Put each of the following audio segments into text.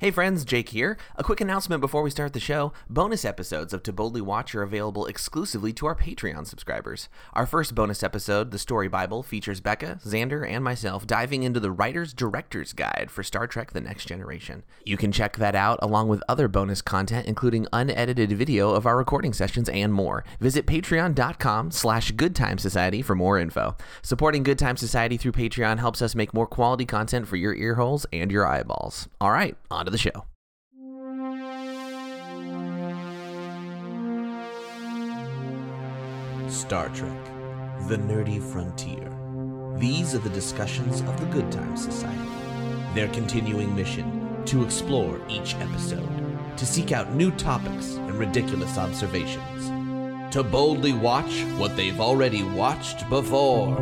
Hey friends, Jake here. A quick announcement before we start the show. Bonus episodes of To Boldly Watch are available exclusively to our Patreon subscribers. Our first bonus episode, The Story Bible, features Becca, Xander, and myself diving into the writer's director's guide for Star Trek The Next Generation. You can check that out along with other bonus content, including unedited video of our recording sessions and more. Visit patreon.com slash goodtime society for more info. Supporting Good Time Society through Patreon helps us make more quality content for your earholes and your eyeballs. All right, on the show. Star Trek The Nerdy Frontier. These are the discussions of the Good Times Society. Their continuing mission to explore each episode, to seek out new topics and ridiculous observations, to boldly watch what they've already watched before.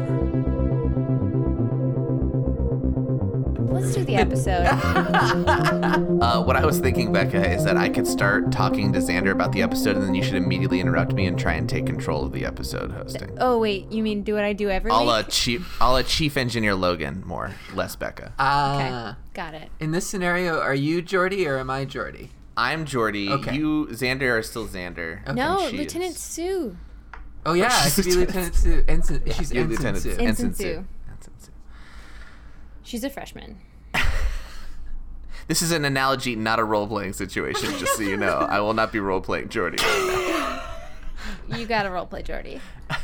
Let's do the episode. Uh, what I was thinking, Becca, is that I could start talking to Xander about the episode, and then you should immediately interrupt me and try and take control of the episode hosting. oh wait, you mean do what I do every I'll week? uh, chief, I'll uh, chief engineer Logan more, less Becca. okay, Uh, got it. in this scenario, are you Geordi or am I Geordi? I'm Geordi. Okay. You, Xander, are still Xander. Okay. no, Lieutenant is. Sue. Oh yeah, I she's could be Lieutenant- Lieutenant Sue. Ensign, she's Ensign Lieutenant Sue. Ensign Ensign Sue. Sue. Ensign Sue. She's a freshman. This is an analogy, not a role playing situation, just so you know. I will not be role playing Geordi. You gotta role play Geordi.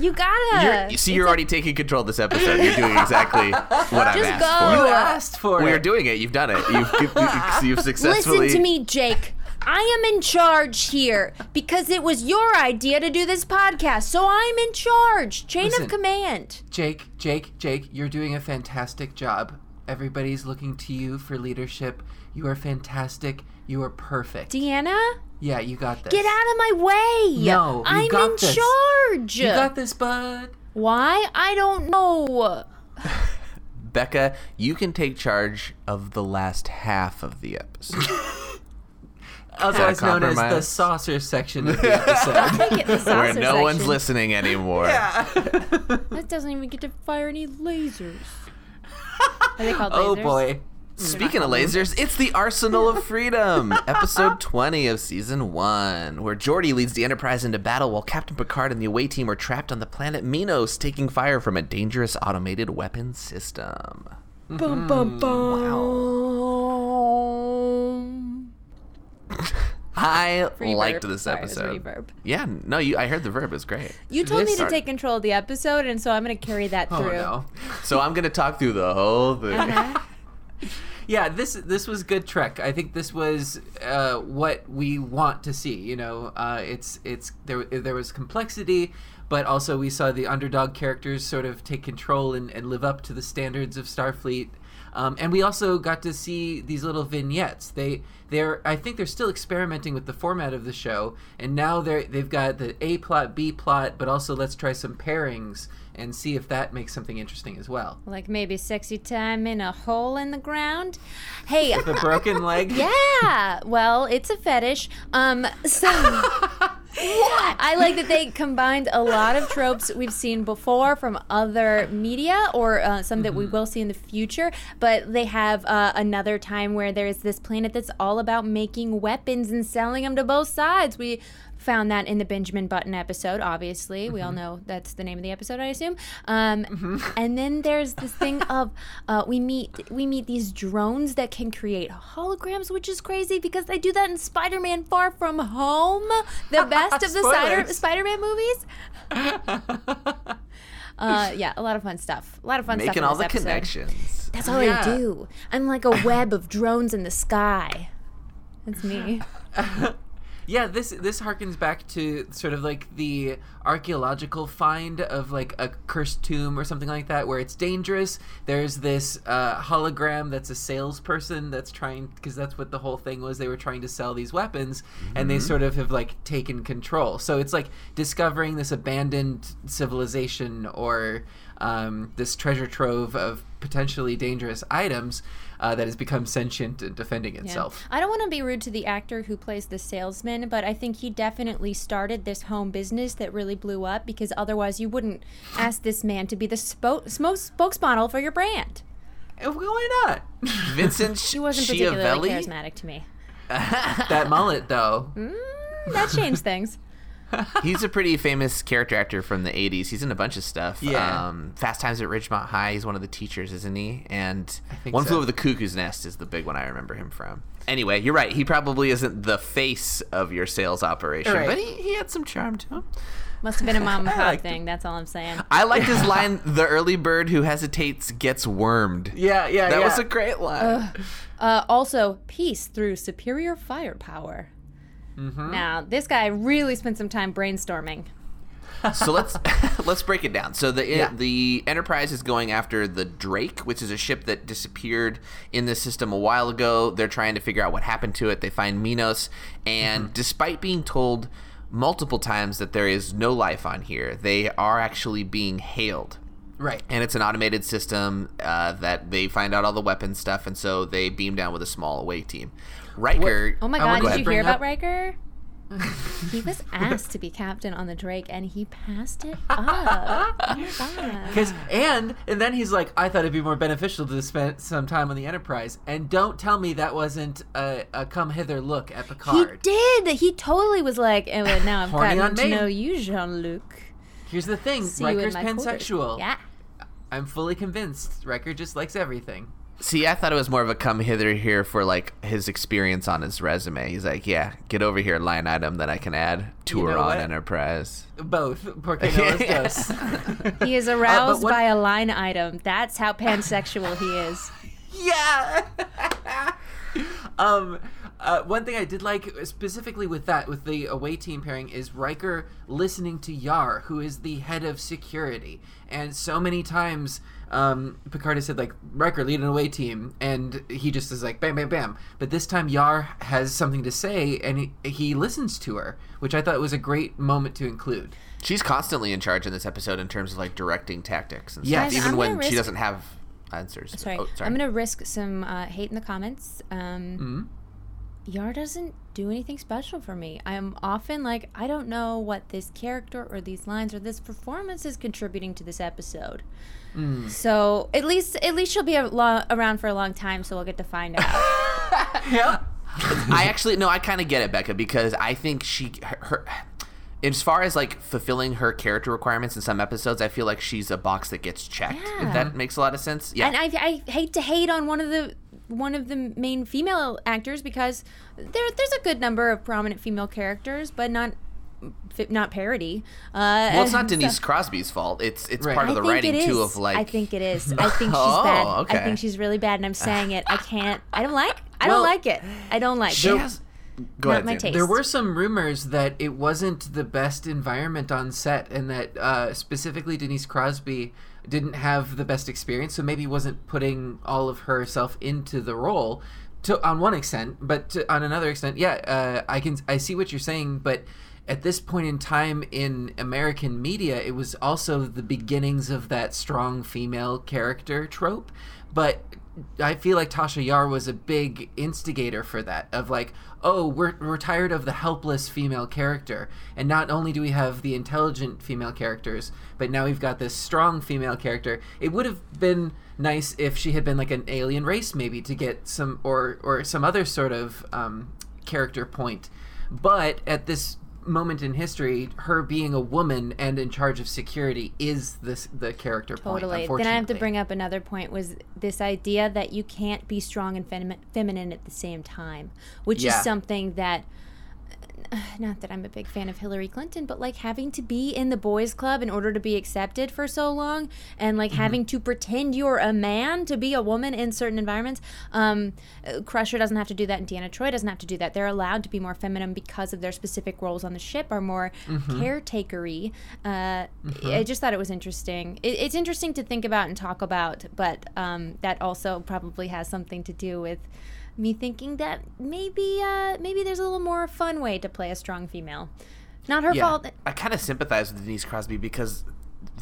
You gotta. You're, you see, It's you're a- already taking control of this episode. You're doing exactly what I've asked go. for. You asked for We it. We are doing it. You've done it. You've, you've, you've successfully. Listen to me, Jake. I am in charge here because it was your idea to do this podcast, so I'm in charge. Chain Listen. of command. Jake, Jake, Jake, you're doing a fantastic job. Everybody's looking to you for leadership. You are fantastic. You are perfect. Deanna, yeah, you got this. get out of my way. No, you I'm got in this. charge. You got this, bud. Why? I don't know. Becca, you can take charge of the last half of the episode. Otherwise known as the saucer section of the episode. Take it, the where saucer no one's listening anymore. Yeah. That doesn't even get to fire any lasers. Are they called oh lasers? boy. Speaking of lasers, it's the Arsenal of Freedom, episode 20 of season 1, where Geordi leads the Enterprise into battle while Captain Picard and the away team are trapped on the planet Minos, taking fire from a dangerous automated weapon system. Bum, bum, mm, bum. I Reverb. liked this episode. Yeah, no, you, I heard the verb. It's great. You told me This- to take control of the episode, and so I'm going to carry that Oh through. no. So I'm going to talk through the whole thing. Uh-huh. Yeah, this this was good Trek. I think this was uh, what we want to see. You know, uh, it's it's there there was complexity, but also we saw the underdog characters sort of take control and, and live up to the standards of Starfleet. Um, and we also got to see these little vignettes. They they're I think they're still experimenting with the format of the show, and now they're they've got the A plot, B plot, but also let's try some pairings and see if that makes something interesting as well. Like maybe sexy time in a hole in the ground. Hey, with a broken leg. yeah. Well, it's a fetish. Um, so I like that they combined a lot of tropes we've seen before from other media or uh, some that we will see in the future. But they have uh, another time where there's this planet that's all about making weapons and selling them to both sides. We found that in the Benjamin Button episode. Obviously, we all know that's the name of the episode. I assume. Um, And then there's this thing of uh, we meet we meet these drones that can create holograms, which is crazy because they do that in Spider-Man: Far From Home, the best of the Spider- Spider-Man movies. Uh, yeah, a lot of fun stuff. A lot of fun stuff. Making all the episode. connections. That's all Yeah. I do. I'm like a web of drones in the sky. That's me. Yeah, this this harkens back to sort of like the archaeological find of like a cursed tomb or something like that, where it's dangerous. There's this uh, hologram that's a salesperson that's trying because that's what the whole thing was. They were trying to sell these weapons, and they sort of have like taken control. So it's like discovering this abandoned civilization or um, this treasure trove of potentially dangerous items uh, that has become sentient and defending Yeah. itself. I don't want to be rude to the actor who plays the salesman, but I think he definitely started this home business that really blew up because otherwise you wouldn't ask this man to be the spo- spokesmodel for your brand. Uh, Why not? Vincent She wasn't particularly Schiavelli. charismatic to me. that mullet, though. Mm, that changed things. He's a pretty famous character actor from the 80s. He's in a bunch of stuff. Yeah. Um, Fast Times at Ridgemont High, he's one of the teachers, isn't he? And One so. Flew Over the Cuckoo's Nest is the big one I remember him from. Anyway, you're right. He probably isn't the face of your sales operation, Right. but he, he had some charm to him. Must have been a mom and pop liked thing. That's all I'm saying. I liked his line, the early bird who hesitates gets wormed. Yeah, yeah, That yeah. was a great line. Uh, also, peace through superior firepower. Mm-hmm. Now, this guy really spent some time brainstorming. so let's let's break it down. So the Yeah. the Enterprise is going after the Drake, which is a ship that disappeared in the system a while ago. They're trying to figure out what happened to it. They find Minos, and Mm-hmm. despite being told multiple times that there is no life on here, they are actually being hailed. right. And it's an automated system uh, that they find out all the weapon stuff, and so they beam down with a small away team. Riker. Oh my god, did you hear about up- Riker? he was asked to be captain on the Drake and he passed it up. Oh. Because and and then he's like, I thought it'd be more beneficial to spend some time on the Enterprise. And don't tell me that wasn't a, a come hither look at Picard. He did. He totally was like, oh, and well, now I've gotten to know you, Jean Luc. Here's the thing, See Riker's my quarters. pansexual. Yeah. I'm fully convinced. Riker just likes everything. See, I thought it was more of a come hither here for like his experience on his resume. He's like, yeah, get over here, line item that I can add. Tour know on what? Enterprise. Both. Porque no los dos. He is aroused what- by a line item. That's how pansexual he is. yeah. um, uh, one thing I did like specifically with that, with the away team pairing, is Riker listening to Yar, who is the head of security, and so many times. Um, Picard has said like Riker lead an away team, and he just is like bam, bam, bam. But this time Yar has something to say, and he, he listens to her, which I thought was a great moment to include. She's constantly in charge in this episode in terms of like directing tactics and Yes. stuff, Guys, even I'm when gonna she doesn't have answers. Sorry. Oh, sorry. I'm going to risk some uh, hate in the comments. Um, Mhm. Yar doesn't do anything special for me. I'm often like, I don't know what this character or these lines or this performance is contributing to this episode. Mm. So at least at least she'll be a lo- around for a long time, so we'll get to find out. Yep. I actually no, I kind of get it, Becca, because I think she her, her as far as like fulfilling her character requirements in some episodes, I feel like she's a box that gets checked. Yeah. If that makes a lot of sense. Yeah. And I, I hate to hate on one of the one of the main female actors because there there's a good number of prominent female characters, but not not parody. Uh, well, it's not Denise so- Crosby's fault. It's it's Right. part I of the writing too of like I think it is. I think she's Oh, bad. okay. I think she's really bad, and I'm saying it. I can't. I don't like. I Well, don't like it. I don't like she it. has Go Not ahead. my taste. There were some rumors that it wasn't the best environment on set, and that uh, specifically Denise Crosby didn't have the best experience, so maybe wasn't putting all of herself into the role. To on one extent, but to, on another extent, yeah, uh, I can I see what you're saying, but at this point in time in American media, it was also the beginnings of that strong female character trope, but I feel like Tasha Yar was a big instigator for that of like, oh, we're we're tired of the helpless female character, and not only do we have the intelligent female characters, but now we've got this strong female character. It would have been nice if she had been like an alien race, maybe to get some or or some other sort of um, character point. But at this moment in history, her being a woman and in charge of security is this the character point. Totally. Then I have to bring up another point was this idea that you can't be strong and femi- feminine at the same time, which Yeah. is something that not that I'm a big fan of Hillary Clinton, but like having to be in the boys club in order to be accepted for so long and like having to pretend you're a man to be a woman in certain environments. Um, Crusher doesn't have to do that and Deanna Troy doesn't have to do that. They're allowed to be more feminine because of their specific roles on the ship are more caretakery. Uh, I just thought it was interesting. It, it's interesting to think about and talk about, but um, that also probably has something to do with me thinking that maybe uh, maybe there's a little more fun way to play a strong female. Not her Yeah. fault. I kind of sympathize with Denise Crosby because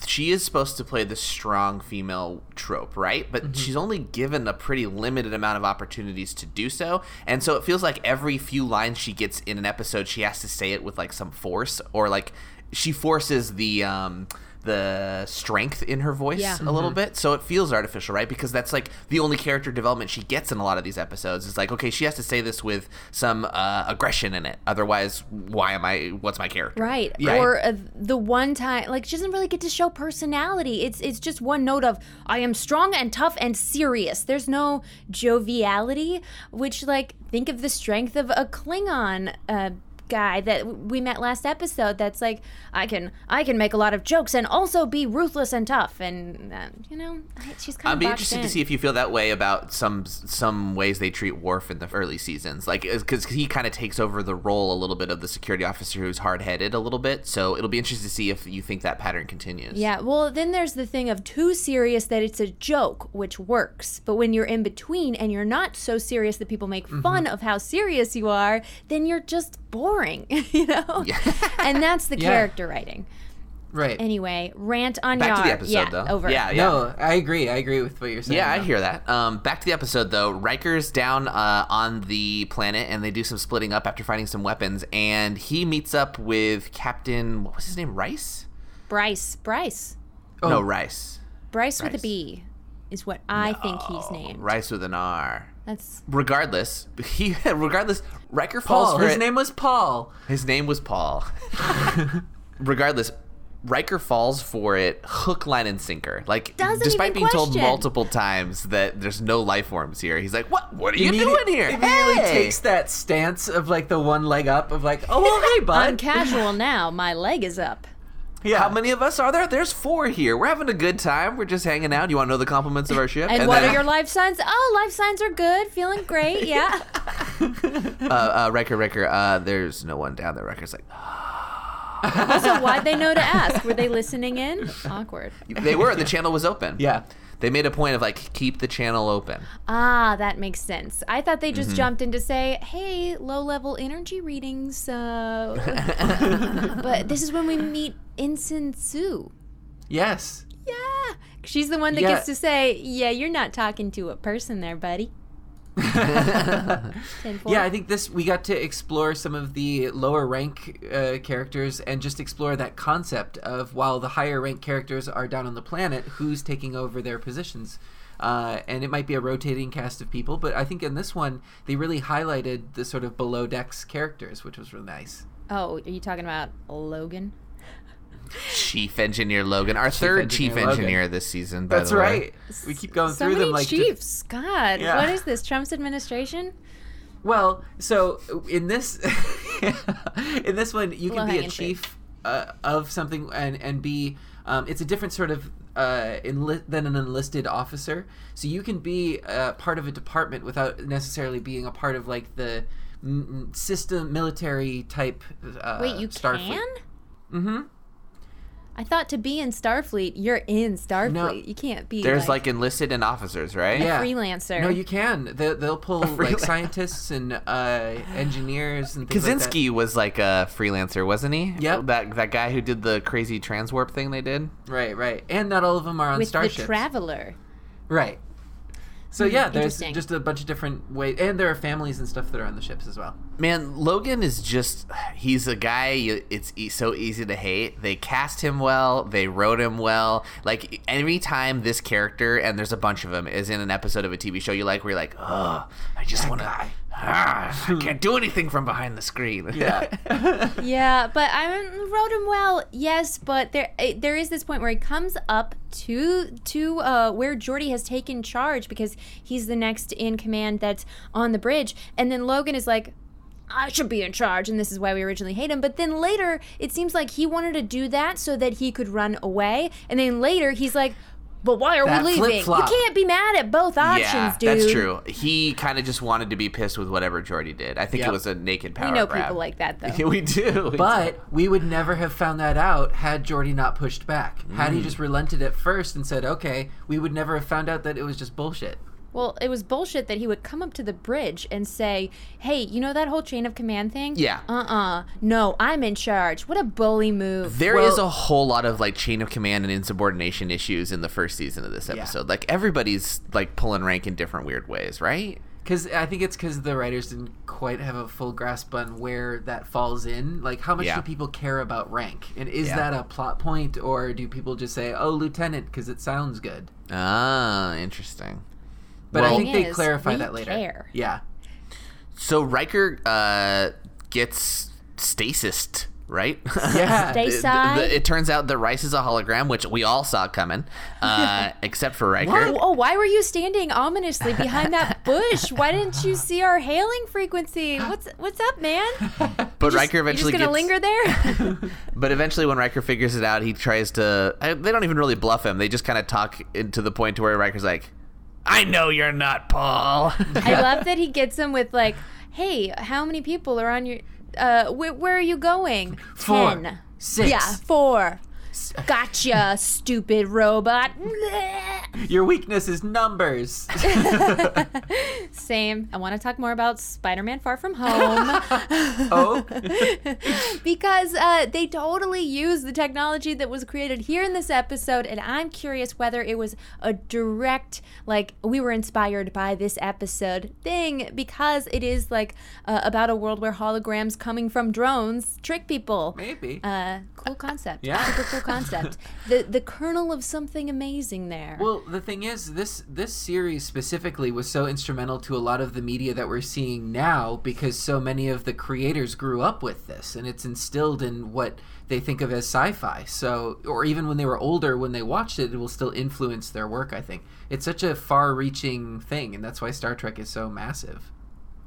she is supposed to play the strong female trope, right? But Mm-hmm. she's only given a pretty limited amount of opportunities to do so. And so it feels like every few lines she gets in an episode, she has to say it with like some force or like she forces the um the strength in her voice Yeah. a little bit, so it feels artificial, right? Because that's like the only character development she gets in a lot of these episodes. It's like, okay, she has to say this with some uh, aggression in it, otherwise, why am I? What's my character? Right. Yeah. Or uh, the one time, like, she doesn't really get to show personality. It's it's just one note of I am strong and tough and serious. There's no joviality, which, like, think of the strength of a Klingon. Uh, guy that we met last episode that's like i can i can make a lot of jokes and also be ruthless and tough and uh, you know I- she's kind of I'd be interested in. to see if you feel that way about some some ways they treat Worf in the early seasons, like because he kind of takes over the role a little bit of the security officer who's hard headed a little bit. So it'll be interesting to see if you think that pattern continues. Yeah, well, then there's the thing of too serious that it's a joke, which works. But when you're in between and you're not so serious that people make Mm-hmm. fun of how serious you are, then you're just boring, you know? and that's the Yeah. character writing. Right. Anyway, rant on Back Yar. to the episode, yeah, though. Over. Yeah, yeah. No, I agree. I agree with what you're saying. Yeah, I hear that. Um, back to the episode though. Riker's down uh, on the planet, and they do some splitting up after finding some weapons. And he meets up with Captain. What was his name? Rice? Bryce. Bryce. Oh. No. Rice. Bryce with a B, is what I think he's named. Rice with an R. That's Regardless, he regardless Riker falls Paul. for His it. name was Paul. His name was Paul. Regardless, Riker falls for it hook, line, and sinker. Like, Doesn't despite even being told multiple times that there's no life forms here, he's like, "What? What are you Immedi- doing here?" Immediately Hey!" takes that stance of like the one leg up of like, oh well, hey I'm bud. casual now. My leg is up. Yeah. How many of us are there? There's four here. We're having a good time. We're just hanging out. You want to know the compliments of our ship? And, what then, are your life signs? Oh, life signs are good. Feeling great. Yeah. uh, uh, Riker? Riker, uh, there's no one down there. Riker's like, Also, why'd they know to ask? Were they listening in? Awkward. they were. The channel was open. Yeah. They made a point of like keep the channel open. Ah, that makes sense. I thought they Mm-hmm. just jumped in to say, "Hey, low-level energy readings." Uh... but this is when we meet Ensign Sue. Yes. Yeah, she's the one that Yeah. gets to say, "Yeah, you're not talking to a person there, buddy." Yeah, I think this we got to explore some of the lower rank uh, characters and just explore that concept of while the higher rank characters are down on the planet, who's taking over their positions. Uh, and it might be a rotating cast of people, but I think in this one they really highlighted the sort of below decks characters, which was really nice. Oh, are you talking about Logan? Chief Engineer Logan, our third Engineer Chief Logan. Engineer this season. By That's the way. right. We keep going so through many them like just- chiefs. God, Yeah. what is this? Trump's administration? Well, so in this in this one, you can be a chief uh, of something and and be um, it's a different sort of uh, enli- than an enlisted officer. So you can be uh, part of a department without necessarily being a part of like the mm, system military type. Uh, Wait, you Starfleet. can? Mm-hmm. I thought to be in Starfleet, you're in Starfleet. you can't be. There's like, like enlisted and officers, right? Yeah. freelancer. No, you can. They, they'll pull like scientists and uh, engineers and things like that. Kosinski was like a freelancer, wasn't he? Yep. That that guy who did the crazy transwarp thing they did. Right, right. And not all of them are on with starships. the Traveler. Right. So hmm, yeah, there's just a bunch of different ways, and there are families and stuff that are on the ships as well. Man, Logan is just he's a guy you- it's e- so easy to hate. They cast him well, they wrote him well. Like every time this character and there's a bunch of them is in an episode of a TV show you like where you're like, "Oh, I just want to guy." Ah, I can't do anything from behind the screen." Yeah, yeah, but I wrote him well. Yes, but there eh, there is this point where he comes up to to uh, where Geordi has taken charge because he's the next in command that's on the bridge, and then Logan is like. I should be in charge, and this is why we originally hate him. But then later, it seems like he wanted to do that so that he could run away. And then later, he's like, "But why are That we leaving? You flip-flop. can't be mad at both options, yeah, dude." that's true. He kind of just wanted to be pissed with whatever Geordi did. I think Yep. it was a naked power We know grab. people like that, though. We do. we But we would never have found that out had Geordi not pushed back. Had Mm. he just relented at first and said, "Okay," we would never have found out that it was just bullshit. Well, it was bullshit that he would come up to the bridge and say, "Hey, you know that whole chain of command thing? Yeah. Uh-uh. No, I'm in charge. What a bully move. There is Well- a whole lot of like chain of command and insubordination issues in the first season of this episode. Like everybody's like pulling rank in different weird ways, right? Because I think it's because the writers didn't quite have a full grasp on where that falls in. Like, how much Yeah. do people care about rank? And is Yeah. that a plot point, or do people just say, "Oh, lieutenant," because it sounds good? Ah, interesting. But Well- I think they is, clarify that later. care. Yeah. So Riker uh, gets stasised, right? Yeah. Stay The- the- it turns out that Rice is a hologram, which we all saw coming, uh, except for Riker. Oh, oh, why were you standing ominously behind that bush? Why didn't you see our hailing frequency? What's what's up, man? But Just- Riker you're eventually just gonna gets. linger there. But eventually, when Riker figures it out, he tries to. I, they don't even really bluff him. They just kind of talk into the point to where Riker's like, "I know you're not Paul." I love that he gets him with like, "Hey, how many people are on your? Uh, wh- where are you going? Four. Ten. Six. Yeah, four. Gotcha, stupid robot. Your weakness is numbers. Same. I want to talk more about Spider-Man: Far From Home. oh. because uh, they totally use the technology that was created here in this episode, and I'm curious whether it was a direct, like, we were inspired by this episode thing, because it is like uh, about a world where holograms coming from drones trick people. Maybe. Uh, cool concept. Yeah. Super cool concept. the the kernel of something amazing there. Well, the thing is, this this series specifically was so instrumental to a lot of the media that we're seeing now because so many of the creators grew up with this, and it's instilled in what they think of as sci-fi. So, or even when they were older, when they watched it, it will still influence their work. I think it's such a far-reaching thing, and that's why Star Trek is so massive.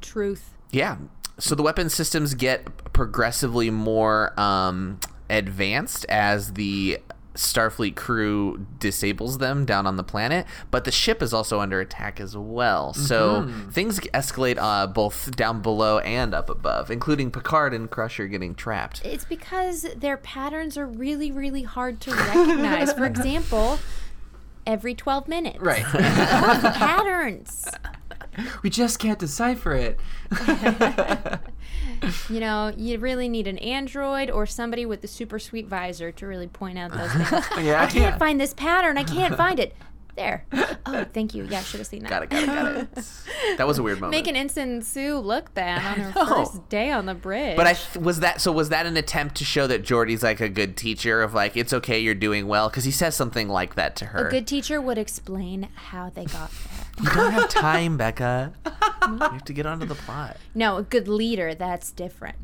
Truth. Yeah. So the weapon systems get progressively more um, advanced as the Starfleet crew disables them down on the planet, but the ship is also under attack as well. So things escalate uh, both down below and up above, including Picard and Crusher getting trapped. It's because their patterns are really, really hard to recognize. For example, every 12 minutes. Right. Patterns. we just can't decipher it. You know, you really need an android or somebody with the super sweet visor to really point out those things. yeah. I can't find this pattern. I can't find it. There. Oh, thank you. Yeah, I should have seen that. Got it, got it, got it. That was a weird moment. Making Ensign Sue look bad on her know. first day on the bridge. But I th- was that so. Was that an attempt to show that Geordi's like a good teacher of like it's okay, you're doing well? Because he says something like that to her. a good teacher would explain how they got there. you don't have time, Becca. you have to get onto the plot. No, a good leader, that's different.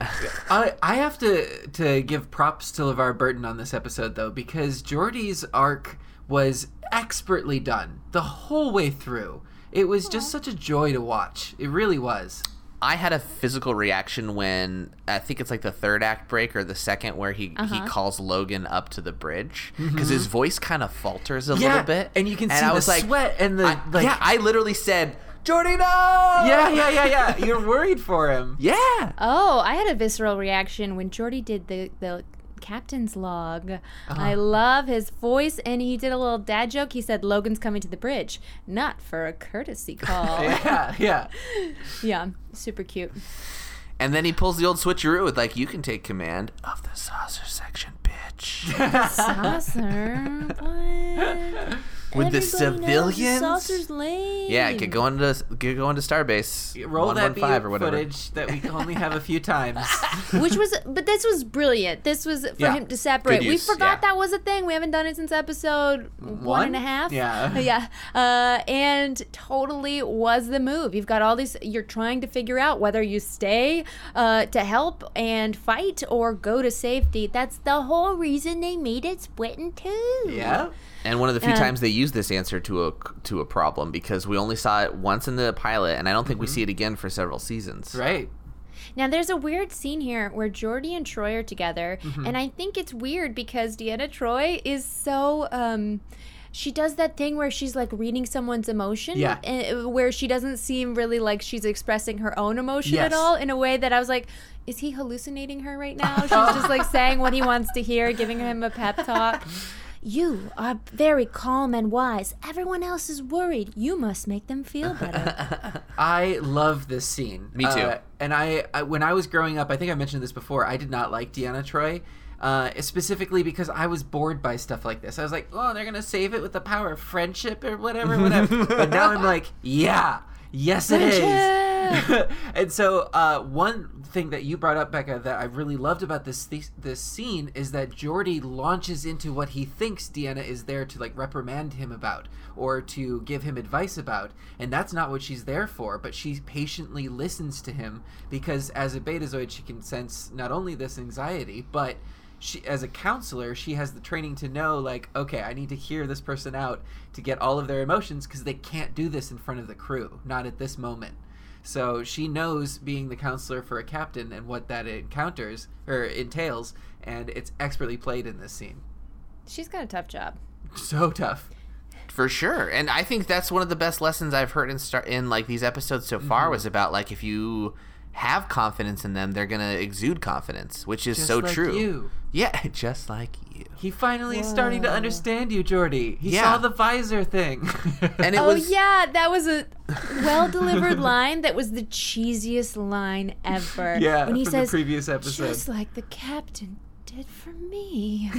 I I have to to give props to LeVar Burton on this episode though because Geordi's arc was expertly done the whole way through. It was just such a joy to watch. It really was. I had a physical reaction when I think it's like the third act break or the second where he he uh-huh. calls Logan up to the bridge mm-hmm. because his voice kind of falters a little bit, and you can see I the was like, sweat and the I- like. yeah, I literally said, "Geordi, no!" yeah, yeah, yeah, yeah. You're worried for him. yeah. Oh, I had a visceral reaction when Geordi did the the captain's log. Uh-huh. I love his voice, and he did a little dad joke. He said, "Logan's coming to the bridge, not for a courtesy call." Yeah, yeah. yeah, super cute. And then he pulls the old switcheroo with like, "You can take command of the saucer section, bitch." Saucer, what? With the Everybody knows civilians? saucer's lame. yeah, get going to get going to Starbase Roll that 115 beat or whatever. footage that we only have a few times. Which was, but this was brilliant. This was for Yeah. him to separate. Good We forgot yeah. that was a thing. We haven't done it since episode one, One? and a half. Yeah. yeah. Uh, and totally was the move. You've got all these. You're trying to figure out whether you stay uh, to help and fight or go to safety. That's the whole reason they made it split in two. yeah. And one of the few Uh, times they use this answer to a to a problem because we only saw it once in the pilot, and I don't think we Mm-hmm. see it again for several seasons. Right. Now, there's a weird scene here where Geordi and Troy are together, Mm-hmm. and I think it's weird because Deanna Troy is so. Um, she does that thing where she's like reading someone's emotion, Yeah. and, where she doesn't seem really like she's expressing her own emotion at all in a way that I was like, is he hallucinating her right now? She's just like saying what he wants to hear, giving him a pep talk. You are very calm and wise. Everyone else is worried. You must make them feel better. I love this scene. Me too. Uh, and I, I, when I was growing up, I think I mentioned this before. I did not like Deanna Troy, uh, specifically because I was bored by stuff like this. I was like, oh, they're gonna save it with the power of friendship or whatever, whatever. but now I'm like, yeah, yes, it is. and so uh, one thing that you brought up, Becca, that I really loved about this th- this scene is that Geordi launches into what he thinks Deanna is there to like reprimand him about or to give him advice about, and that's not what she's there for. But she patiently listens to him because as a Betazoid, she can sense not only this anxiety, but she as a counselor she has the training to know like okay i need to hear this person out to get all of their emotions because they can't do this in front of the crew not at this moment so she knows being the counselor for a captain and what that encounters or entails and it's expertly played in this scene She's got a tough job. so tough For sure, and I think that's one of the best lessons I've heard in start in like these episodes so far Mm-hmm. was about like if you have confidence in them, they're gonna exude confidence, which is Just so like true. you. Yeah, just like you. He finally is starting to understand you Geordi he Yeah. saw the visor thing And it oh was yeah, that was a well delivered line. That was the cheesiest line ever. yeah when he from says, the previous episode just like the captain did for me.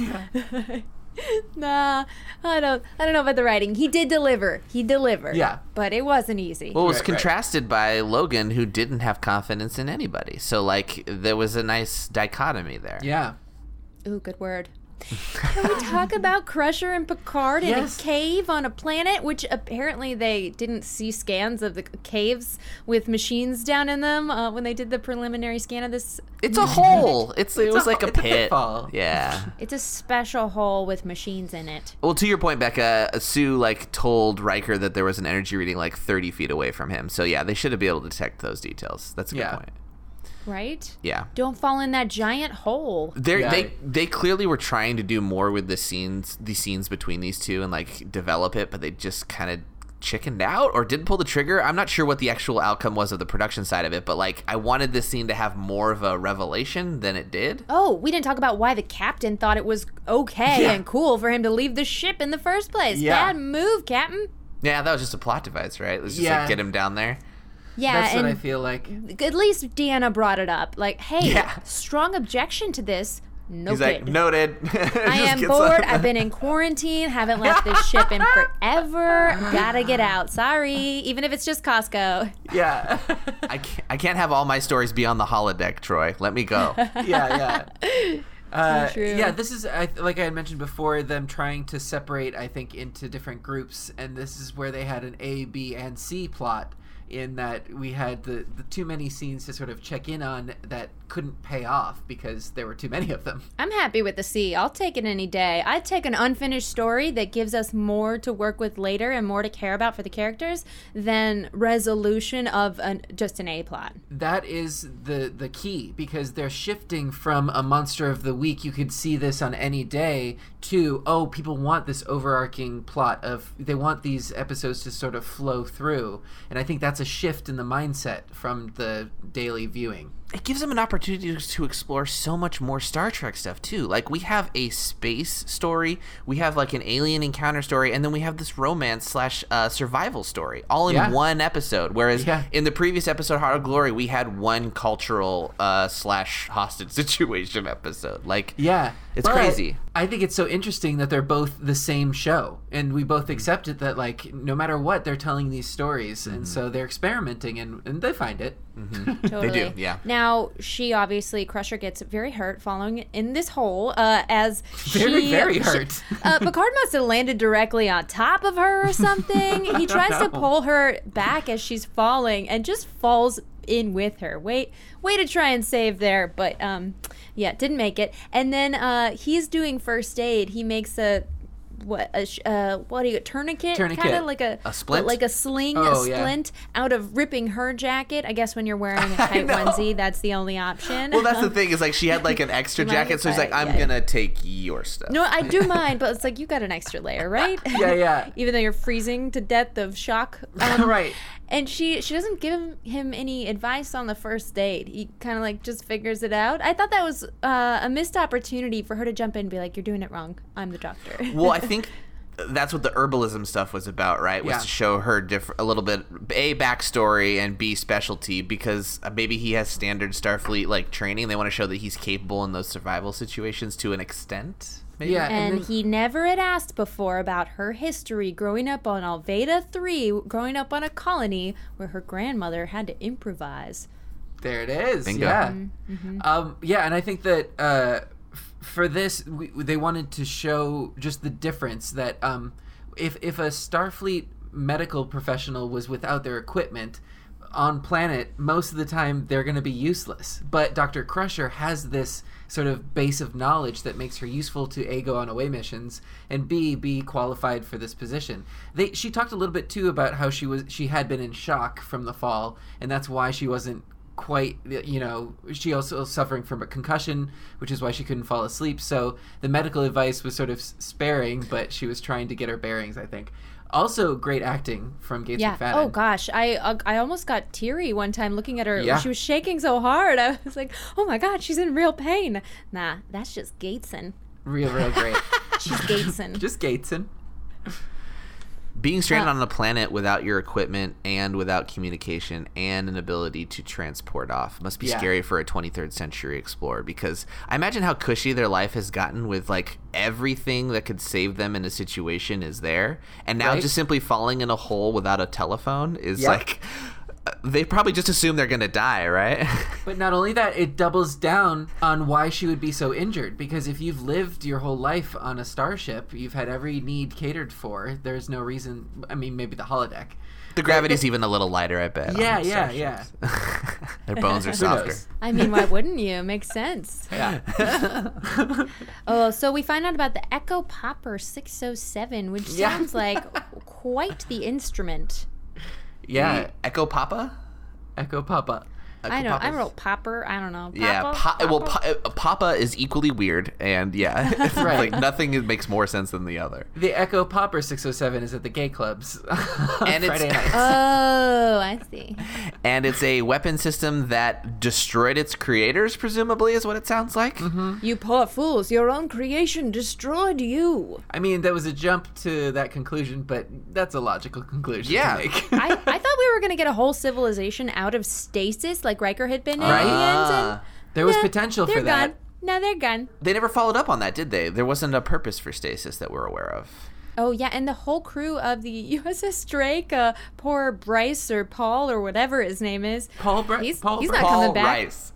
nah, I don't. I don't know about the writing. He did deliver. He delivered. Yeah. but it wasn't easy. well, it was Right, right. contrasted by Logan, who didn't have confidence in anybody. So like there was a nice dichotomy there. yeah Ooh, good word. Can we talk about Crusher and Picard in Yes. a cave on a planet, which apparently they didn't see scans of the caves with machines down in them uh, when they did the preliminary scan of this. It's a hole. It's it It's was a like a it's a pit. pitfall. Yeah. It's a special hole with machines in it. Well, to your point, Becca, Sue like told Riker that there was an energy reading like 30 feet away from him. So yeah, they should have been able to detect those details. That's a good Yeah. point. Right? Yeah. Don't fall in that giant hole. They're, Yeah. They they clearly were trying to do more with the scenes, the scenes between these two, and like develop it, but they just kind of chickened out or didn't pull the trigger. I'm not sure what the actual outcome was of the production side of it, but like I wanted this scene to have more of a revelation than it did. Oh, we didn't talk about why the captain thought it was okay Yeah. and cool for him to leave the ship in the first place. Yeah. Bad move, Captain. Yeah, that was just a plot device, right? Let's just Yeah. like get him down there. Yeah, that's and what i feel like at least Deanna brought it up. Like, hey, Yeah. strong objection to this. He's Noted. like, noted. I am bored. I've been in quarantine. Haven't left this ship in forever. Gotta get out. Sorry. Even if it's just Costco. yeah I can't, I can't have all my stories be on the holodeck, Troy. Let me go. yeah, yeah. Uh, true. yeah, this is I, like I had mentioned before. Them trying to separate, I think, into different groups, and this is where they had an A, B, and C plot. In that we had the, the too many scenes to sort of check in on that couldn't pay off because there were too many of them. I'm happy with the C. I'll take it any day. I'd take an unfinished story that gives us more to work with later and more to care about for the characters than resolution of an, just an A plot. That is the the key because they're shifting from a monster of the week. You could see this on any day to oh, people want this overarching plot of they want these episodes to sort of flow through, and I think that's a shift in the mindset from the daily viewing. It gives them an opportunity to explore so much more Star Trek stuff too. Like we have a space story, we have like an alien encounter story, and then we have this romance slash uh, survival story all in Yeah. one episode. Whereas Yeah. in the previous episode, Heart of Glory, we had one cultural uh, slash hostage situation episode. Like Yeah, It's but crazy. I think it's so interesting that they're both the same show, and we both accept it that like no matter what, they're telling these stories, and so they're experimenting, and, and they find it. Totally. do, yeah. Now she obviously Crusher gets very hurt following in this hole uh, as Very, she, very she- hurt. uh, Picard must have landed directly on top of her or something. he tries to pull her back as she's falling and just falls in with her. Wait, way to try and save there, but um, yeah, didn't make it. And then uh, he's doing first aid. He makes a what a sh- uh, what do you tourniquet? Tourniquet. Kind of like a A splint? like a sling, Oh, a yeah. splint out of ripping her jacket. I guess when you're wearing a tight onesie, that's the only option. Well, that's the thing is like she had like an extra jacket, so he's like, I'm yeah. gonna take your stuff. No, I do mind, but it's like you got an extra layer, right? Yeah, yeah. Even though you're freezing to death of shock. Um, right. And she she doesn't give him, him any advice on the first date. He kind of like just figures it out. I thought that was uh, a missed opportunity for her to jump in and be like, "You're doing it wrong. I'm the doctor." well, I think that's what the herbalism stuff was about, right? Was Yeah. to show her different, a little bit a backstory and b specialty because uh, maybe he has standard Starfleet like training. They want to show that he's capable in those survival situations to an extent. maybe. Yeah, And then- he never had asked before about her history growing up on Arvada 3, growing up on a colony where her grandmother had to improvise. There it is. Bingo. Yeah. Mm-hmm. Um, yeah, and I think that uh, f- for this, we, they wanted to show just the difference that um, if if a Starfleet medical professional was without their equipment on planet, most of the time they're going to be useless. But Dr. Crusher has this sort of base of knowledge that makes her useful to A go on away missions and B be qualified for this position. They she talked a little bit too about how she was she had been in shock from the fall and that's why she wasn't quite you know she also was suffering from a concussion which is why she couldn't fall asleep so the medical advice was sort of sparing but she was trying to get her bearings i think also great acting from gates Yeah. mcfadden Oh gosh, I uh, I almost got teary one time looking at her. Yeah. She was shaking so hard. I was like, "Oh my god, she's in real pain." Nah, that's just Gateson. real real great She's Gateson. just gateson Being stranded Uh, on a planet without your equipment and without communication and an ability to transport off must be Yeah. scary for a 23rd century explorer because I imagine how cushy their life has gotten with like everything that could save them in a situation is there. And now Right. just simply falling in a hole without a telephone is Yep. like they probably just assume they're going to die, right? But not only that, it doubles down on why she would be so injured. Because if you've lived your whole life on a starship, you've had every need catered for. There's no reason. I mean, maybe the holodeck. the gravity's even a little lighter, I bet. Yeah, Yeah, the yeah, their bones are softer. I mean, why wouldn't you? Makes sense. Yeah. Oh, so we find out about the Echo Popper 607, which Yeah. sounds like quite the instrument. Yeah. Echo Papa? Echo Papa. I know. I Papa's- wrote Popper. I don't know. Yeah, Papa? well, Papa? pa- uh, Papa is equally weird, and yeah, it's Right. like nothing makes more sense than the other. The Echo Popper 607 is at the gay clubs. And it's- Oh, I see. And it's a weapon system that destroyed its creators, presumably, is what it sounds like. Mm-hmm. You poor fools, your own creation destroyed you. I mean, that was a jump to that conclusion, but that's a logical conclusion Yeah. to make. I, I thought we were going to get a whole civilization out of stasis like Riker had been in. Right? at the end, and Ah. there was nah, potential they're for that. Gone. No, they're gone. They never followed up on that, did they? There wasn't a purpose for stasis that we're aware of. Oh yeah, and the whole crew of the USS Drake, uh, poor Bryce or Paul or whatever his name is. Paul Bryce. He's- Paul he's Bra- not Paul coming back. Rice.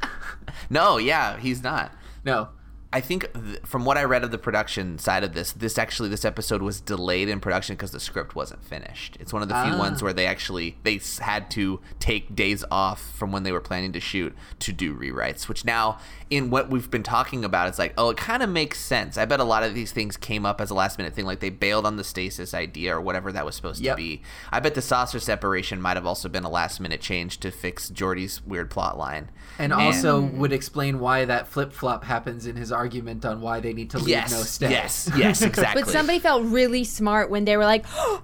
no, yeah, he's not. No. I think th- from what I read of the production side of this, this actually this episode was delayed in production because the script wasn't finished. It's one of the few Ah. ones where they actually they had to take days off from when they were planning to shoot to do rewrites. Which now, in what we've been talking about, it's like, oh, it kind of makes sense. I bet a lot of these things came up as a last minute thing, like they bailed on the stasis idea or whatever that was supposed Yep. to be. I bet the saucer separation might have also been a last minute change to fix Geordi's weird plot line. And also would explain why that flip flop happens in his argument on why they need to leave yes, no stay. yes, yes, exactly. But somebody felt really smart when they were like, oh,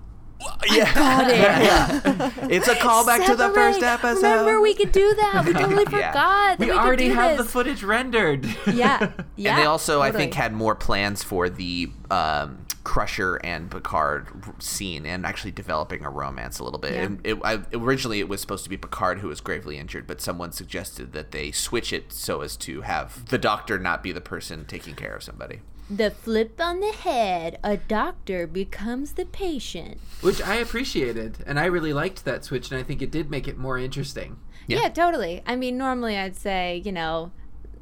yeah. got it. yeah. It's a callback to the first episode. Remember, we could do that. We totally Yeah. forgot. that We already do have the footage rendered. Yeah, yeah. and they also, I think, had more plans for the um, Crusher and Picard scene, and actually developing a romance a little bit. Yeah. And it, I, originally, it was supposed to be Picard who was gravely injured, but someone suggested that they switch it so as to have the Doctor not be the person taking care of somebody. The flip on the head. A doctor becomes the patient. Which I appreciated. And I really liked that switch, and I think it did make it more interesting. Yeah. Yeah. totally. I mean, normally I'd say, you know,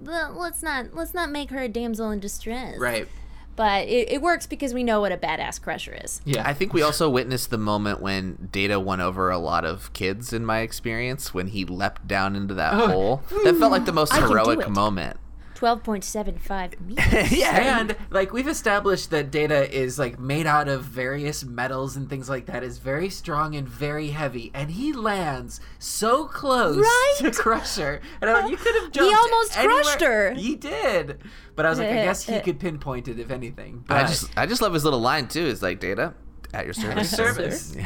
let's not let's not make her a damsel in distress. Right. But it, it works because we know what a badass crusher is. Yeah. I think we also witnessed the moment when Data won over a lot of kids, in my experience, when he leapt down into that oh. hole. That felt like the most I heroic moment. Twelve point seven five meters. yeah, and like we've established that data is like made out of various metals and things like that is very strong and very heavy and he lands so close Right? to crusher and I'm like, you could have jumped He almost anywhere. crushed her. he did but i was like i guess he could pinpoint it if anything but I just I just love his little line too. Is like Data at your service. service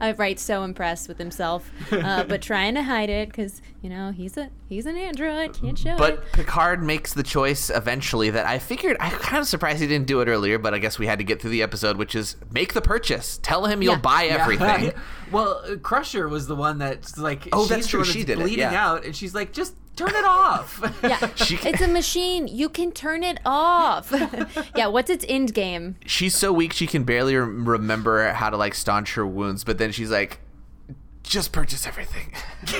I'm right, so impressed with himself, uh, but trying to hide it because you know he's a he's an android, can't show it. But Picard makes the choice eventually that I figured I'm kind of surprised he didn't do it earlier, but I guess we had to get through the episode, which is make the purchase. Tell him you'll Yeah. buy everything. well uh, crusher was the one that's like Oh, she's that's true. She that's did it, bleeding yeah. out and she's like just turn it off. Yeah, She can- it's a machine. You can turn it off. yeah, what's its end game? she's so weak she can barely rem- remember how to like staunch her wounds, but then she's like, just purchase everything.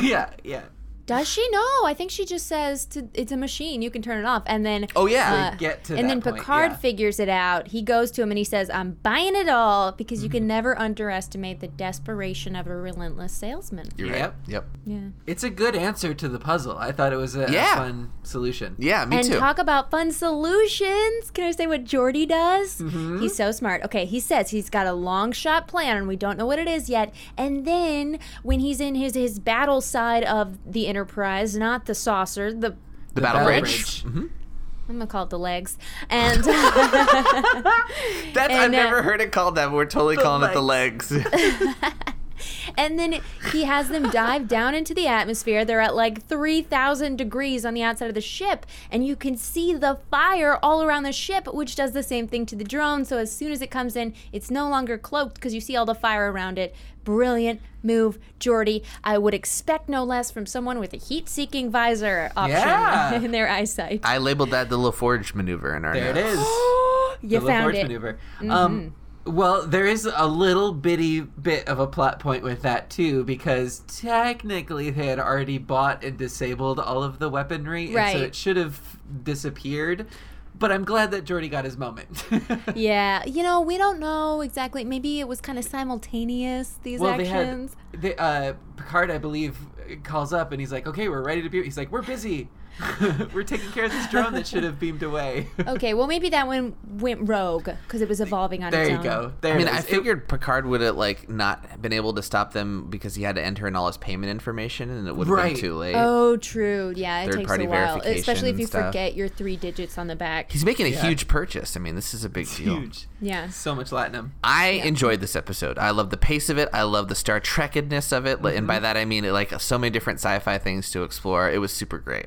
yeah, yeah. Does she know? I think she just says to, it's a machine. You can turn it off, and then Oh, yeah. uh, Get to and that then point, Picard yeah. figures it out. He goes to him and he says, "I'm buying it all because you Mm-hmm. can never underestimate the desperation of a relentless salesman." You're right. Yep. Yep. Yeah. It's a good answer to the puzzle. I thought it was a, a fun solution. Yeah, me and too. And talk about fun solutions. Can I say what Jordy does? Mm-hmm. He's so smart. Okay, he says he's got a long shot plan and we don't know what it is yet. And then when he's in his his battle side of the Enterprise, not the saucer, the the battle Battle bridge. Bridge. Mhm. I'm gonna call it the legs. And That's I've And, uh, never heard it called that. But we're totally calling it the legs. and then he has them dive down into the atmosphere. They're at like 3,000 degrees on the outside of the ship, and you can see the fire all around the ship, which does the same thing to the drone. So as soon as it comes in, it's no longer cloaked because you see all the fire around it. Brilliant move, Geordi. I would expect no less from someone with a heat-seeking visor option Yeah. in their eyesight. I labeled that the LaForge maneuver in our There it notes. is. you the found LaForge it. maneuver. Um, well, there is a little bitty bit of a plot point with that too, because technically they had already bought and disabled all of the weaponry, and Right. so it should have disappeared. But I'm glad that Geordi got his moment. Yeah, you know, we don't know exactly. Maybe it was kind of simultaneous, these well, they had actions. they, uh, Picard, I believe, calls up and he's like, "Okay, we're ready to be." He's like, "We're busy. we're taking care of this drone that should have beamed away." Okay, well, maybe that one went rogue because it was evolving on there its you go. There I mean, it I is. It- figured Picard would have like not been able to stop them because he had to enter in all his payment information, and it would have Right. been too late. Oh, true. Yeah, it takes Third-party a while, especially if you stuff. forget your three digits on the back. He's making a Yeah. huge purchase. I mean, this is a big deal. huge. yeah. So much latinum. I enjoyed this episode. I love the pace of it. I love the Star Trekedness of it, mm-hmm. and by that I mean it like so many different sci-fi things to explore. It was super great.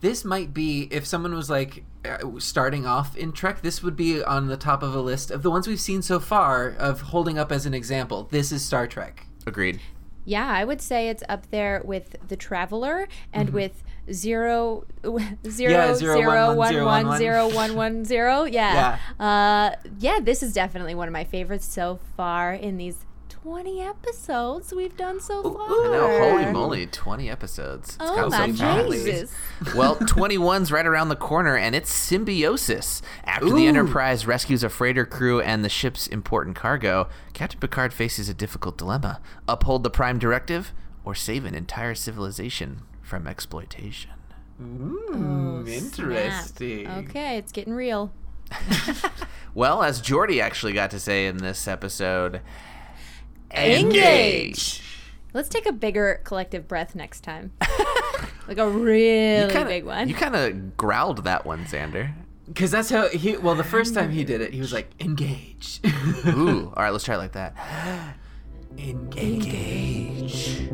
this might be if someone was like uh, starting off in Trek, this would be on the top of a list of the ones we've seen so far of holding up as an example. This is Star Trek. Agreed. Yeah, I would say it's up there with The Traveler and with zero, zero, Yeah, zero, zero, one, one, one, zero, one, one, one. zero, one, one, zero. Yeah. Uh, yeah, this is definitely one of my favorites so far in these 20 episodes we've done so far. I know. Holy moly, twenty episodes. It's Oh gone my so. Jesus. well, 21's right around the corner, and it's symbiosis. After the Enterprise rescues a freighter crew and the ship's important cargo, Captain Picard faces a difficult dilemma uphold the Prime Directive or save an entire civilization from exploitation. Ooh, Snap. interesting. Okay, it's getting real. Well, as Geordi actually got to say in this episode, Engage. Let's take a bigger collective breath next time. like a really kinda, big one. You kind of growled that one, Xander. Because that's how he. Well, the first time he did it, he was like, "Engage." Ooh. All right, let's try it like that. Engage. Engage.